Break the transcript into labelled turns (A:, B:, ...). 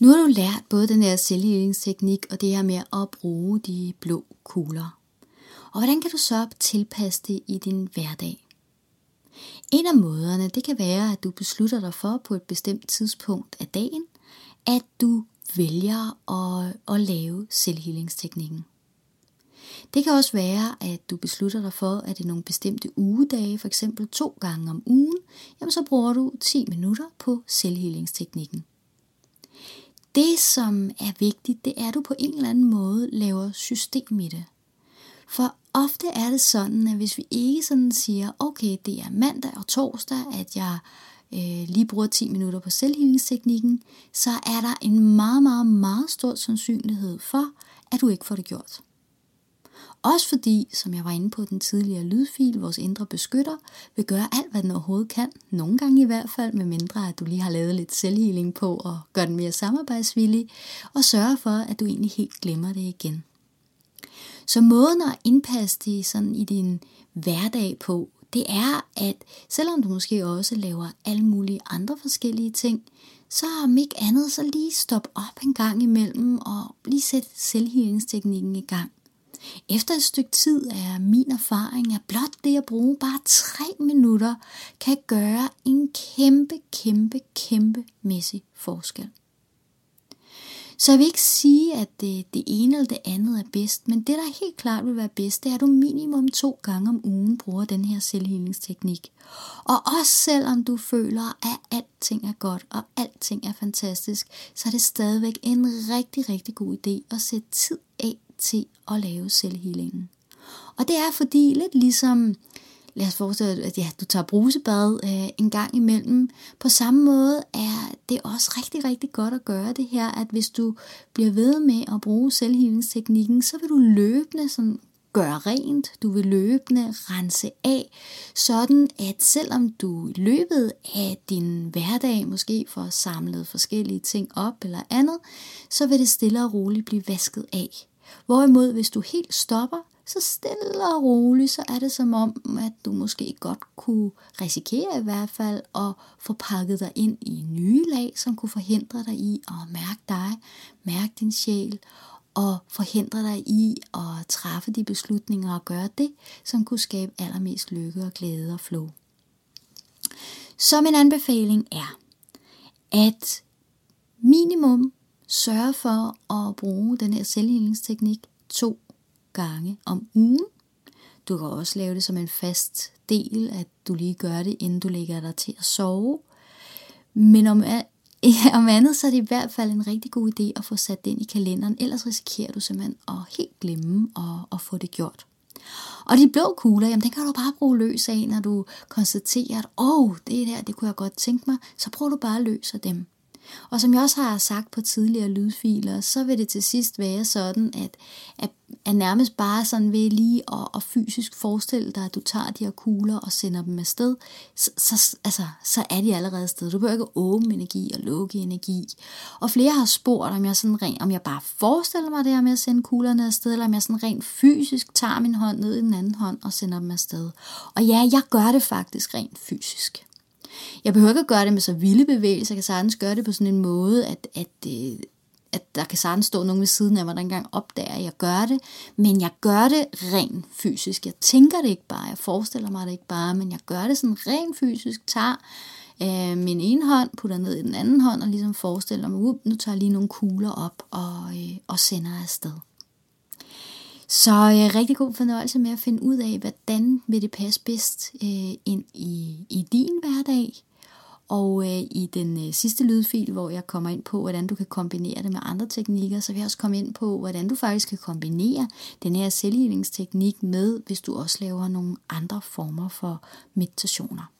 A: Nu har du lært både den her selvhealingsteknik og det her med at bruge de blå kugler. Og hvordan kan du så tilpasse det i din hverdag? En af måderne, det kan være, at du beslutter dig for på et bestemt tidspunkt af dagen, at du vælger at, at lave selvhealingsteknikken. Det kan også være, at du beslutter dig for, at det er nogle bestemte ugedage, for eksempel to gange om ugen, jamen så bruger du 10 minutter på selvhealingsteknikken. Det, som er vigtigt, det er, at du på en eller anden måde laver system i det. For ofte er det sådan, at hvis vi ikke sådan siger, okay, det er mandag og torsdag, at jeg øh, lige bruger 10 minutter på selvhealingsteknikken, så er der en meget, meget, meget stor sandsynlighed for, at du ikke får det gjort. Også fordi, som jeg var inde på den tidligere lydfil, vores indre beskytter vil gøre alt, hvad den overhovedet kan, nogle gange i hvert fald, med mindre at du lige har lavet lidt selvhealing på og gør den mere samarbejdsvillig, og sørge for, at du egentlig helt glemmer det igen. Så måden at indpasse det sådan i din hverdag på, det er, at selvom du måske også laver alle mulige andre forskellige ting, så om ikke andet, så lige stop op en gang imellem og lige sæt selvhealingsteknikken i gang. Efter et stykke tid er min erfaring, at blot det at bruge bare tre minutter kan gøre en kæmpe, kæmpe, kæmpe mæssig forskel. Så jeg vil ikke sige, at det, det ene eller det andet er bedst, men det, der helt klart vil være bedst, det er, at du minimum to gange om ugen bruger den her selvhealingsteknik. Og også selvom du føler, at alting er godt og alting er fantastisk, så er det stadigvæk en rigtig, rigtig god idé at sætte tid til at lave selvhealingen. Og det er fordi, lidt ligesom, lad os forestille, at ja, du tager brusebad øh, en gang imellem, på samme måde er det også rigtig, rigtig godt at gøre det her, at hvis du bliver ved med at bruge selvhealingsteknikken, så vil du løbende sådan gøre rent, du vil løbende rense af, sådan at selvom du i løbet af din hverdag måske får samlet forskellige ting op eller andet, så vil det stille og roligt blive vasket af. Hvorimod, hvis du helt stopper, så stille og roligt, så er det som om, at du måske godt kunne risikere i hvert fald at få pakket dig ind i nye lag, som kunne forhindre dig i at mærke dig, mærke din sjæl, og forhindre dig i at træffe de beslutninger og gøre det, som kunne skabe allermest lykke og glæde og flow. Så min anbefaling er, at minimum sørge for at bruge den her selvhealingsteknik to gange om ugen. Du kan også lave det som en fast del, at du lige gør det, inden du lægger dig til at sove. Men om, om andet, så er det i hvert fald en rigtig god idé at få sat det ind i kalenderen, ellers risikerer du simpelthen at helt glemme at, at få det gjort. Og de blå kugler, jamen den kan du bare bruge løs af, når du konstaterer, at åh, oh, det der, det kunne jeg godt tænke mig, så prøver du bare løs af dem. Og som jeg også har sagt på tidligere lydfiler, så vil det til sidst være sådan, at, at, at nærmest bare sådan ved lige at, at fysisk forestille dig, at du tager de her kugler og sender dem afsted, så, så, altså, så er de allerede afsted. Du behøver ikke åbne energi og lukke energi. Og flere har spurgt, om jeg, sådan rent, om jeg bare forestiller mig det her med at sende kuglerne afsted, eller om jeg sådan rent fysisk tager min hånd ned i den anden hånd og sender dem afsted. Og ja, jeg gør det faktisk rent fysisk. Jeg behøver ikke at gøre det med så vilde bevægelser. Jeg kan sagtens gøre det på sådan en måde, at, at, øh, at der kan sagtens stå nogen ved siden af mig, der engang opdager, at jeg gør det. Men jeg gør det rent fysisk. Jeg tænker det ikke bare, jeg forestiller mig det ikke bare, men jeg gør det sådan rent fysisk. Tager øh, min ene hånd, putter ned i den anden hånd, og ligesom forestiller mig, uh, nu tager jeg lige nogle kugler op og, øh, og sender afsted. Så øh, rigtig god fornøjelse med at finde ud af, hvordan vil det passe bedst øh, ind i, i din hverdag. Og øh, i den øh, sidste lydfil, hvor jeg kommer ind på, hvordan du kan kombinere det med andre teknikker, så vil jeg også komme ind på, hvordan du faktisk kan kombinere den her selvhealingsteknik med, hvis du også laver nogle andre former for meditationer.